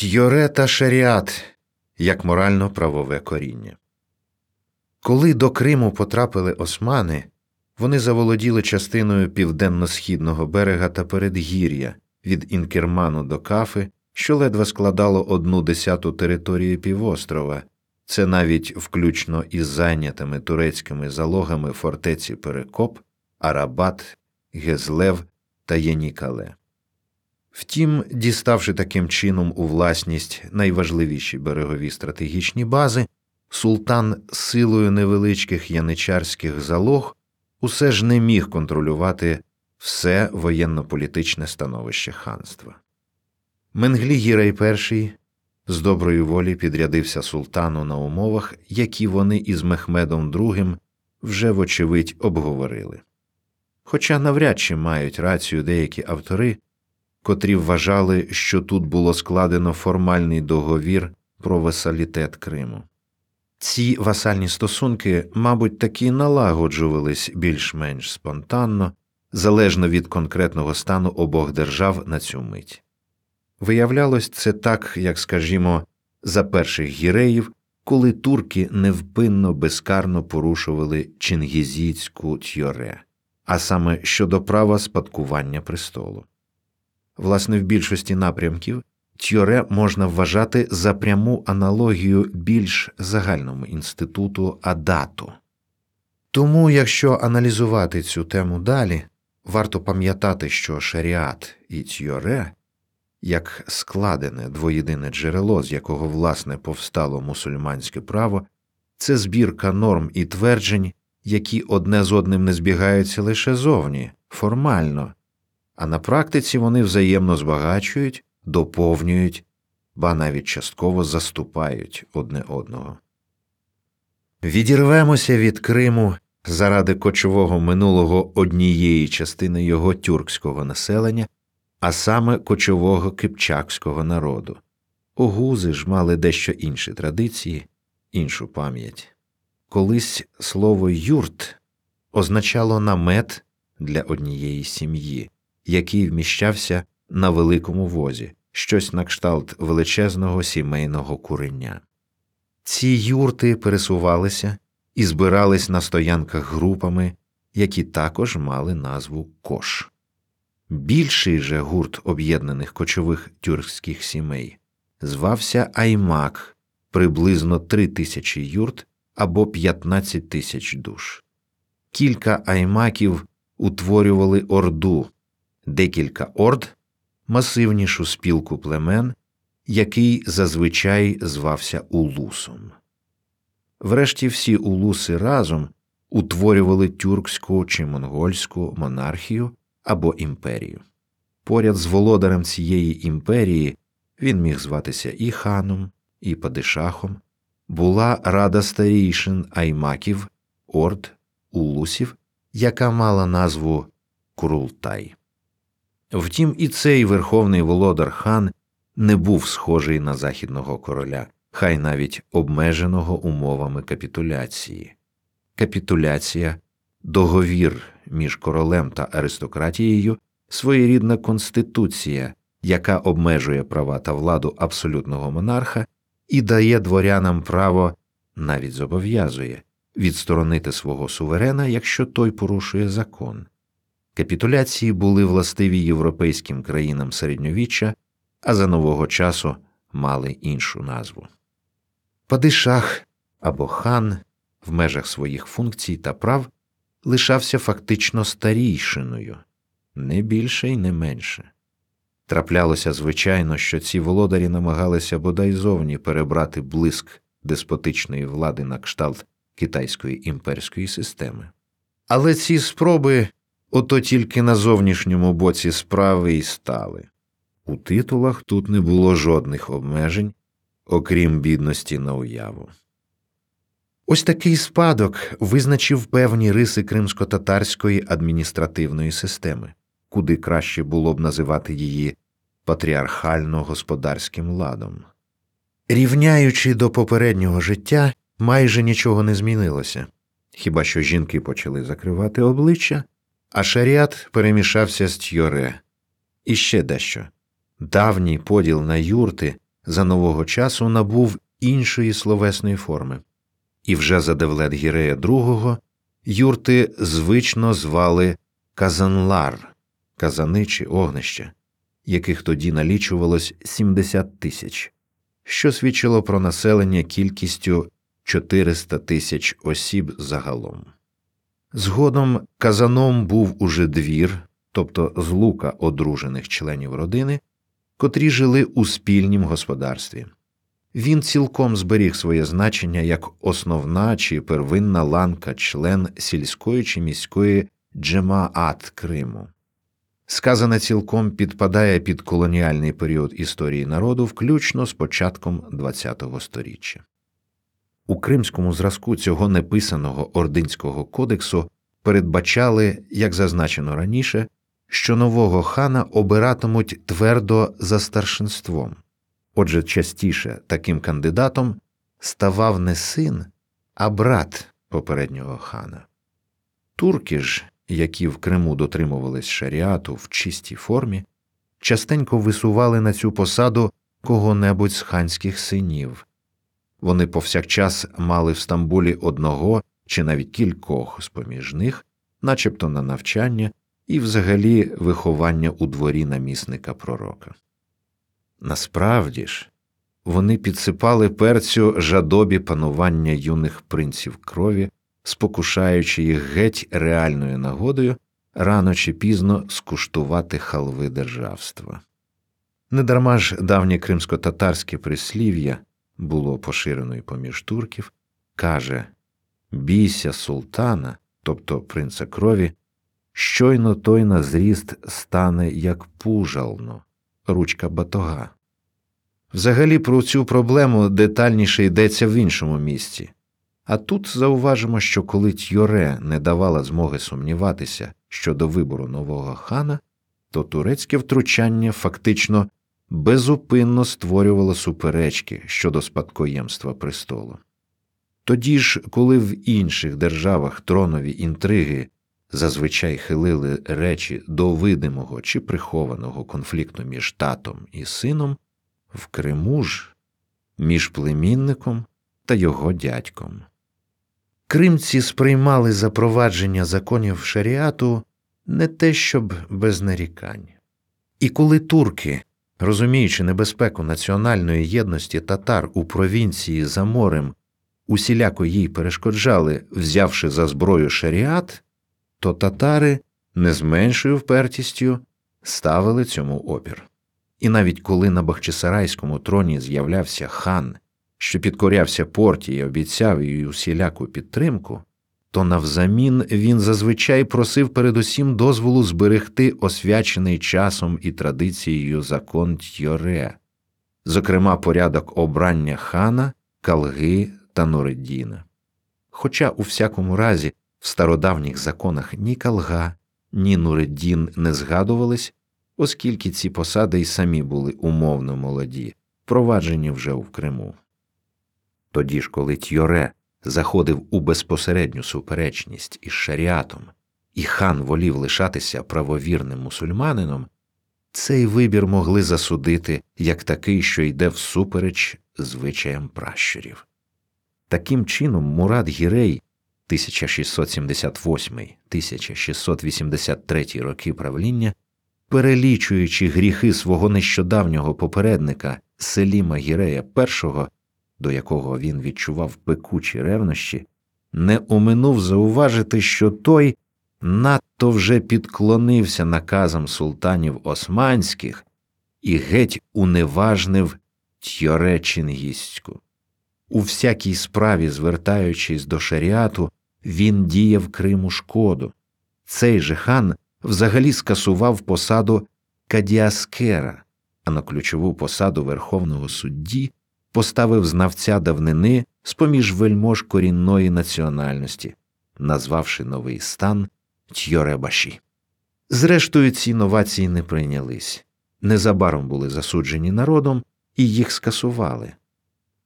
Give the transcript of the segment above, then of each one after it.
Тьоре та шаріат як морально правове коріння. Коли до Криму потрапили османи, вони заволоділи частиною південно-східного берега та передгір'я від Інкерману до Кафи, що ледве складало одну десяту території півострова, це навіть включно із зайнятими турецькими залогами фортеці Перекоп, Арабат, Гезлев та Єнікале. Втім, діставши таким чином у власність найважливіші берегові стратегічні бази, султан силою невеличких яничарських залог усе ж не міг контролювати все воєнно-політичне становище ханства. Менглі Гірей І з доброї волі підрядився султану на умовах, які вони із Мехмедом II вже вочевидь обговорили. Хоча навряд чи мають рацію деякі автори, котрі вважали, що тут було складено формальний договір про васалітет Криму. Ці васальні стосунки, мабуть, таки налагоджувались більш-менш спонтанно, залежно від конкретного стану обох держав на цю мить. Виявлялось це так, як скажімо, за перших гіреїв, коли турки невпинно безкарно порушували чингізійську тьоре, а саме щодо права спадкування престолу. Власне, в більшості напрямків тьоре можна вважати за пряму аналогію більш загальному інституту адату. Тому, якщо аналізувати цю тему далі, варто пам'ятати, що шаріат і тьоре як складене двоєдине джерело, з якого власне повстало мусульманське право, це збірка норм і тверджень, які одне з одним не збігаються лише зовні, формально, а на практиці вони взаємно збагачують, доповнюють, ба навіть частково заступають одне одного. Відірвемося від Криму заради кочового минулого однієї частини його тюркського населення а саме кочового кипчакського народу. Огузи ж мали дещо інші традиції, іншу пам'ять. Колись слово юрт означало намет для однієї сім'ї, який вміщався на великому возі, щось на кшталт величезного сімейного куреня. Ці юрти пересувалися і збирались на стоянках групами, які також мали назву кош. Більший же гурт об'єднаних кочових тюркських сімей звався Аймак приблизно три тисячі юрт або 15 тисяч душ. Кілька аймаків утворювали орду, декілька орд масивнішу спілку племен, який зазвичай звався Улусом. Врешті всі улуси разом утворювали тюркську чи монгольську монархію або імперію. Поряд з володарем цієї імперії він міг зватися і ханом, і падишахом, була рада старійшин аймаків, орд, улусів, яка мала назву Курултай. Втім, і цей верховний володар хан не був схожий на західного короля, хай навіть обмеженого умовами капітуляції. Капітуляція договір між королем та аристократією своєрідна конституція, яка обмежує права та владу абсолютного монарха і дає дворянам право, навіть зобов'язує відсторонити свого суверена, якщо той порушує закон. Капітуляції були властиві європейським країнам середньовіччя, а за нового часу мали іншу назву. Падишах або хан в межах своїх функцій та прав лишався фактично старійшиною, не більше і не менше. Траплялося, звичайно, що ці володарі намагалися бодай зовні перебрати блиск деспотичної влади на кшталт китайської імперської системи. Але ці спроби ото тільки на зовнішньому боці справи й стали. У титулах тут не було жодних обмежень, окрім бідності на уяву. Ось такий спадок визначив певні риси кримсько-татарської адміністративної системи, куди краще було б називати її патріархально господарським ладом. Рівняючи до попереднього життя, майже нічого не змінилося, хіба що жінки почали закривати обличчя, а шаріат перемішався з тьоре. І ще дещо давній поділ на юрти за нового часу набув іншої словесної форми, і вже за Девлет Гірея II юрти звично звали Казанлар, казани чи огнища, яких тоді налічувалось 70 тисяч, що свідчило про населення кількістю 400 тисяч осіб загалом. Згодом казаном був уже двір, тобто злука одружених членів родини, котрі жили у спільнім господарстві. Він цілком зберіг своє значення як основна чи первинна ланка член сільської чи міської джемаат Криму. Сказане цілком підпадає під колоніальний період історії народу, включно з початком ХХ століття. У кримському зразку цього неписаного ординського кодексу передбачали, як зазначено раніше, що нового хана обиратимуть твердо за старшинством. Отже, частіше таким кандидатом ставав не син, а брат попереднього хана. Турки ж, які в Криму дотримувались шаріату в чистій формі, частенько висували на цю посаду кого-небудь з ханських синів. Вони повсякчас мали в Стамбулі одного чи навіть кількох з поміж них, начебто на навчання і взагалі виховання у дворі намісника пророка. Насправді ж, вони підсипали перцю жадобі панування юних принців крові, спокушаючи їх геть реальною нагодою рано чи пізно скуштувати халви державства. Недарма ж давнє кримсько-татарське прислів'я було поширено поміж турків, каже Бійся султана, тобто принца крові, щойно той на зріст стане як пужално, ручка батога. Взагалі про цю проблему детальніше йдеться в іншому місці. А тут зауважимо, що коли Тьоре не давала змоги сумніватися щодо вибору нового хана, то турецьке втручання фактично безупинно створювало суперечки щодо спадкоємства престолу. Тоді ж, коли в інших державах тронові інтриги зазвичай хилили речі до видимого чи прихованого конфлікту між татом і сином, в Криму ж між племінником та його дядьком. Кримці сприймали запровадження законів шаріату не те щоб без нарікань. І коли турки, розуміючи небезпеку національної єдності татар у провінції за морем, усіляко їй перешкоджали, взявши за зброю шаріат, то татари не з меншою впертістю ставили цьому опір. І навіть коли на Бахчисарайському троні з'являвся хан, що підкорявся порті і обіцяв їй усіляку підтримку, то навзамін він зазвичай просив передусім дозволу зберегти освячений часом і традицією закон Тьоре, зокрема порядок обрання хана, калги та Нуреддіна. Хоча у всякому разі в стародавніх законах ні калга, ні Нуреддін не згадувались, оскільки ці посади й самі були умовно молоді, впроваджені вже в Криму. Тоді ж, коли Тьоре заходив у безпосередню суперечність із шаріатом, і хан волів лишатися правовірним мусульманином, цей вибір могли засудити як такий, що йде всупереч звичаям пращурів. Таким чином, Мурад Гірей 1678 1683 роки правління, перелічуючи гріхи свого нещодавнього попередника Селіма Гірея І, до якого він відчував пекучі ревнощі, не оминув зауважити, що той надто вже підклонився наказам султанів османських і геть уневажнив Тьоречингістську. У всякій справі, звертаючись до шаріату, він діяв Криму шкоду. Цей же хан взагалі скасував посаду Кадіаскера, а на ключову посаду верховного судді поставив знавця давнини з поміж вельмож корінної національності, назвавши новий стан Тьоребаші. Зрештою, ці новації не прийнялись. Незабаром були засуджені народом і їх скасували.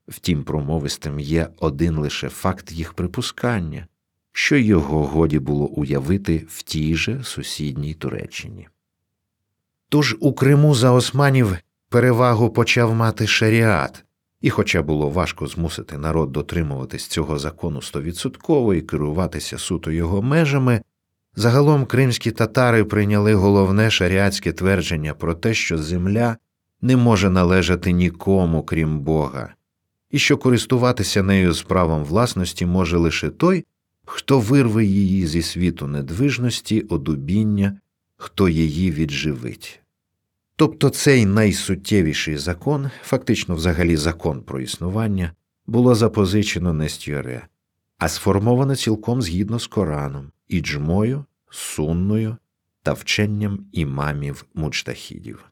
Втім, промовистим є один лише факт їх припускання, що його годі було уявити в тій же сусідній Туреччині. Тож у Криму за османів перевагу почав мати шаріат, і, хоча було важко змусити народ дотримуватись цього закону стовідсотково і керуватися суто його межами, загалом кримські татари прийняли головне шаріатське твердження про те, що земля не може належати нікому, крім Бога, і що користуватися нею з правом власності може лише той, хто вирве її зі світу недвижності, одубіння, хто її відживить. Тобто цей найсуттєвіший закон, фактично взагалі закон про існування, було запозичено не з Тюре, а сформовано цілком згідно з Кораном, іджмою, сунною та вченням імамів муджтахідів.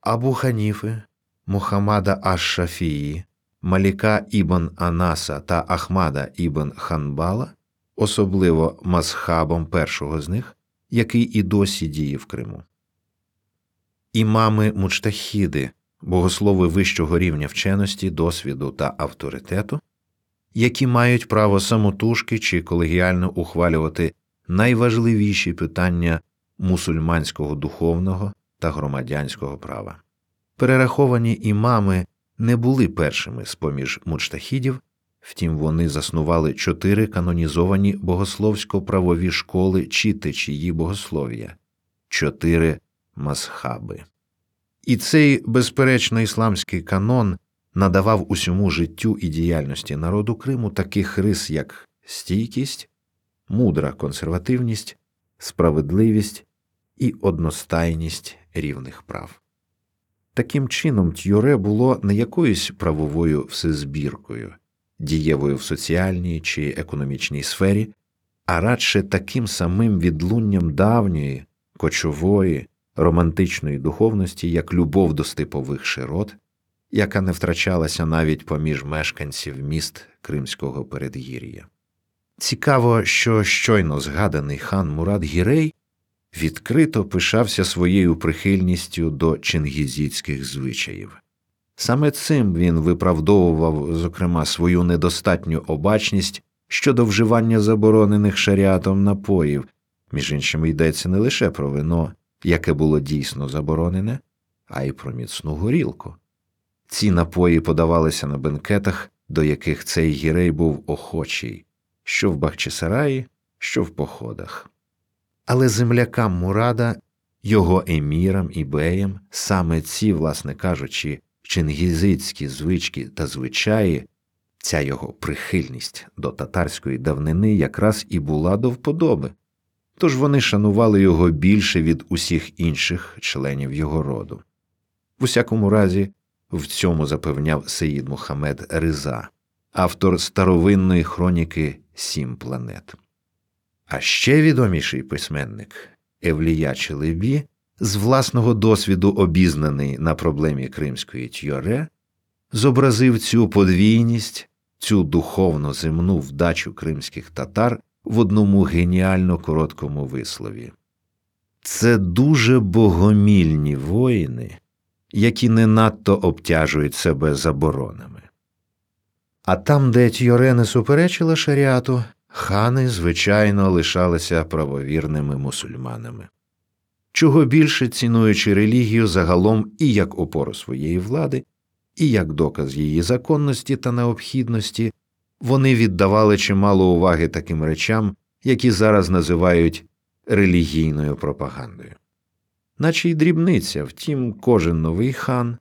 Абу Ханіфи, Мухаммада Аш-Шафії, Маліка ібн Анаса та Ахмада ібн Ханбала, особливо мазхабом першого з них, який і досі діє в Криму. Імами мучтахіди, богослови вищого рівня вченості, досвіду та авторитету, які мають право самотужки чи колегіально ухвалювати найважливіші питання мусульманського духовного та громадянського права. Перераховані імами не були першими з поміж мучтахідів, втім вони заснували чотири канонізовані богословсько правові школи чи течії богослов'я, чотири мазхаби. І цей, безперечно, ісламський канон надавав усьому життю і діяльності народу Криму таких рис, як стійкість, мудра консервативність, справедливість і одностайність рівних прав. Таким чином, т'юре було не якоюсь правовою всезбіркою, дієвою в соціальній чи економічній сфері, а радше таким самим відлунням давньої, кочової, романтичної духовності, як любов до степових широт, яка не втрачалася навіть поміж мешканців міст Кримського передгір'я. Цікаво, що щойно згаданий хан Мурад Гірей відкрито пишався своєю прихильністю до чингізійських звичаїв. Саме цим він виправдовував, зокрема, свою недостатню обачність щодо вживання заборонених шаріатом напоїв, між іншим йдеться не лише про вино, яке було дійсно заборонене, а й про міцну горілку. Ці напої подавалися на бенкетах, до яких цей гірей був охочий, що в Бахчисараї, що в походах. Але землякам Мурада, його емірам і беям, саме ці, власне кажучи, чингізицькі звички та звичаї, ця його прихильність до татарської давнини якраз і була до вподоби тож вони шанували його більше від усіх інших членів його роду. В усякому разі, в цьому запевняв Сеїд Мухаммед Риза, автор старовинної хроніки Сім планет. А ще відоміший письменник Евлія Челебі, з власного досвіду обізнаний на проблемі Кримської тьоре, зобразив цю подвійність, цю духовно земну вдачу кримських татар в одному геніально короткому вислові. Це дуже богомільні воїни, які не надто обтяжують себе заборонами. А там, де Тьоре не суперечила шаріату, хани, звичайно, лишалися правовірними мусульманами. Чого більше цінуючи релігію загалом і як опору своєї влади, і як доказ її законності та необхідності, вони віддавали чимало уваги таким речам, які зараз називають релігійною пропагандою. Наче й дрібниця, втім, кожен новий хан,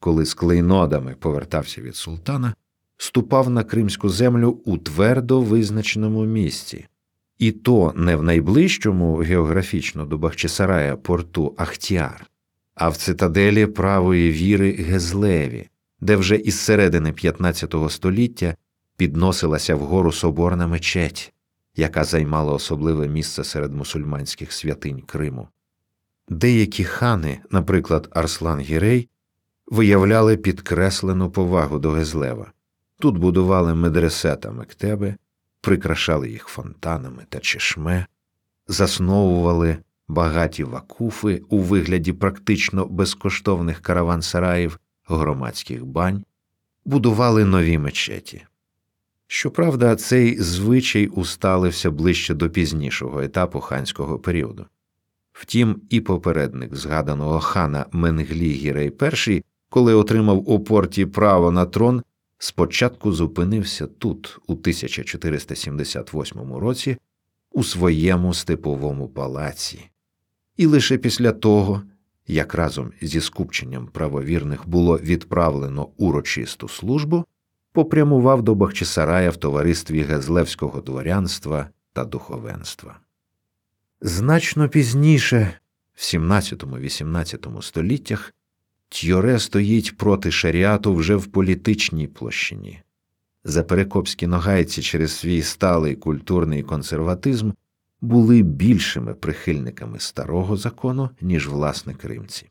коли з клейнодами повертався від султана, ступав на кримську землю у твердо визначеному місці, і то не в найближчому географічно до Бахчисарая порту Ахтіар, а в цитаделі правої віри Гезлеві, де вже із середини 15 століття підносилася вгору соборна мечеть, яка займала особливе місце серед мусульманських святинь Криму. Деякі хани, наприклад, Арслан Гірей, виявляли підкреслену повагу до Гезлева. Тут будували медресе та мектеби, прикрашали їх фонтанами та чешме, засновували багаті вакуфи у вигляді практично безкоштовних караван-сараїв, громадських бань, будували нові мечеті. Щоправда, цей звичай усталився ближче до пізнішого етапу ханського періоду. Втім, і попередник згаданого хана Менглі Гірей І коли отримав у порті право на трон, спочатку зупинився тут, у 1478 році, у своєму степовому палаці, і лише після того, як разом зі скупченням правовірних було відправлено урочисту службу, попрямував до Бахчисарая в товаристві Гезлевського дворянства та духовенства. Значно пізніше, в 17-18 століттях, Тьоре стоїть проти шаріату вже в політичній площині. Заперекопські ногайці через свій сталий культурний консерватизм були більшими прихильниками старого закону, ніж власне кримці.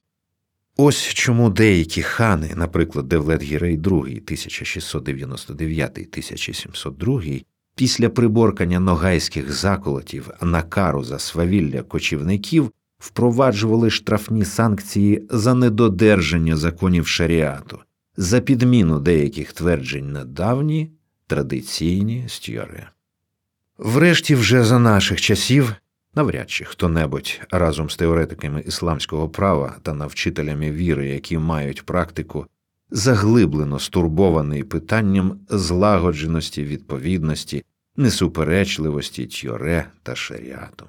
Ось чому деякі хани, наприклад, Девлет Гірей II 1699-1702, після приборкання ногайських заколотів на кару за свавілля кочівників впроваджували штрафні санкції за недодержання законів шаріату, за підміну деяких тверджень на давні традиційні стьори. Врешті, вже за наших часів, навряд чи хто небудь разом з теоретиками ісламського права та навчителями віри, які мають практику, заглиблено стурбований питанням злагодженості відповідності, несуперечливості тьоре та шаріату.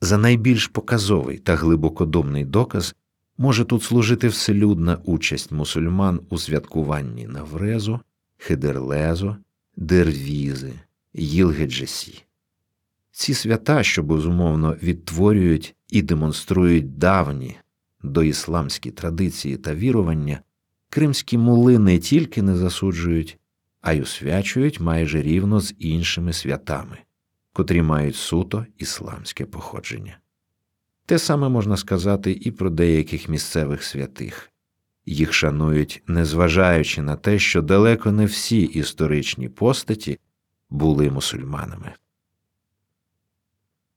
За найбільш показовий та глибокодумний доказ може тут служити вселюдна участь мусульман у святкуванні Наврезу, Хидерлезу, Дервізи, Їлгеджесі. Ці свята, що безумовно відтворюють і демонструють давні доісламські традиції та вірування, кримські мули не тільки не засуджують, а й освячують майже рівно з іншими святами, котрі мають суто ісламське походження. Те саме можна сказати і про деяких місцевих святих. Їх шанують, незважаючи на те, що далеко не всі історичні постаті були мусульманами.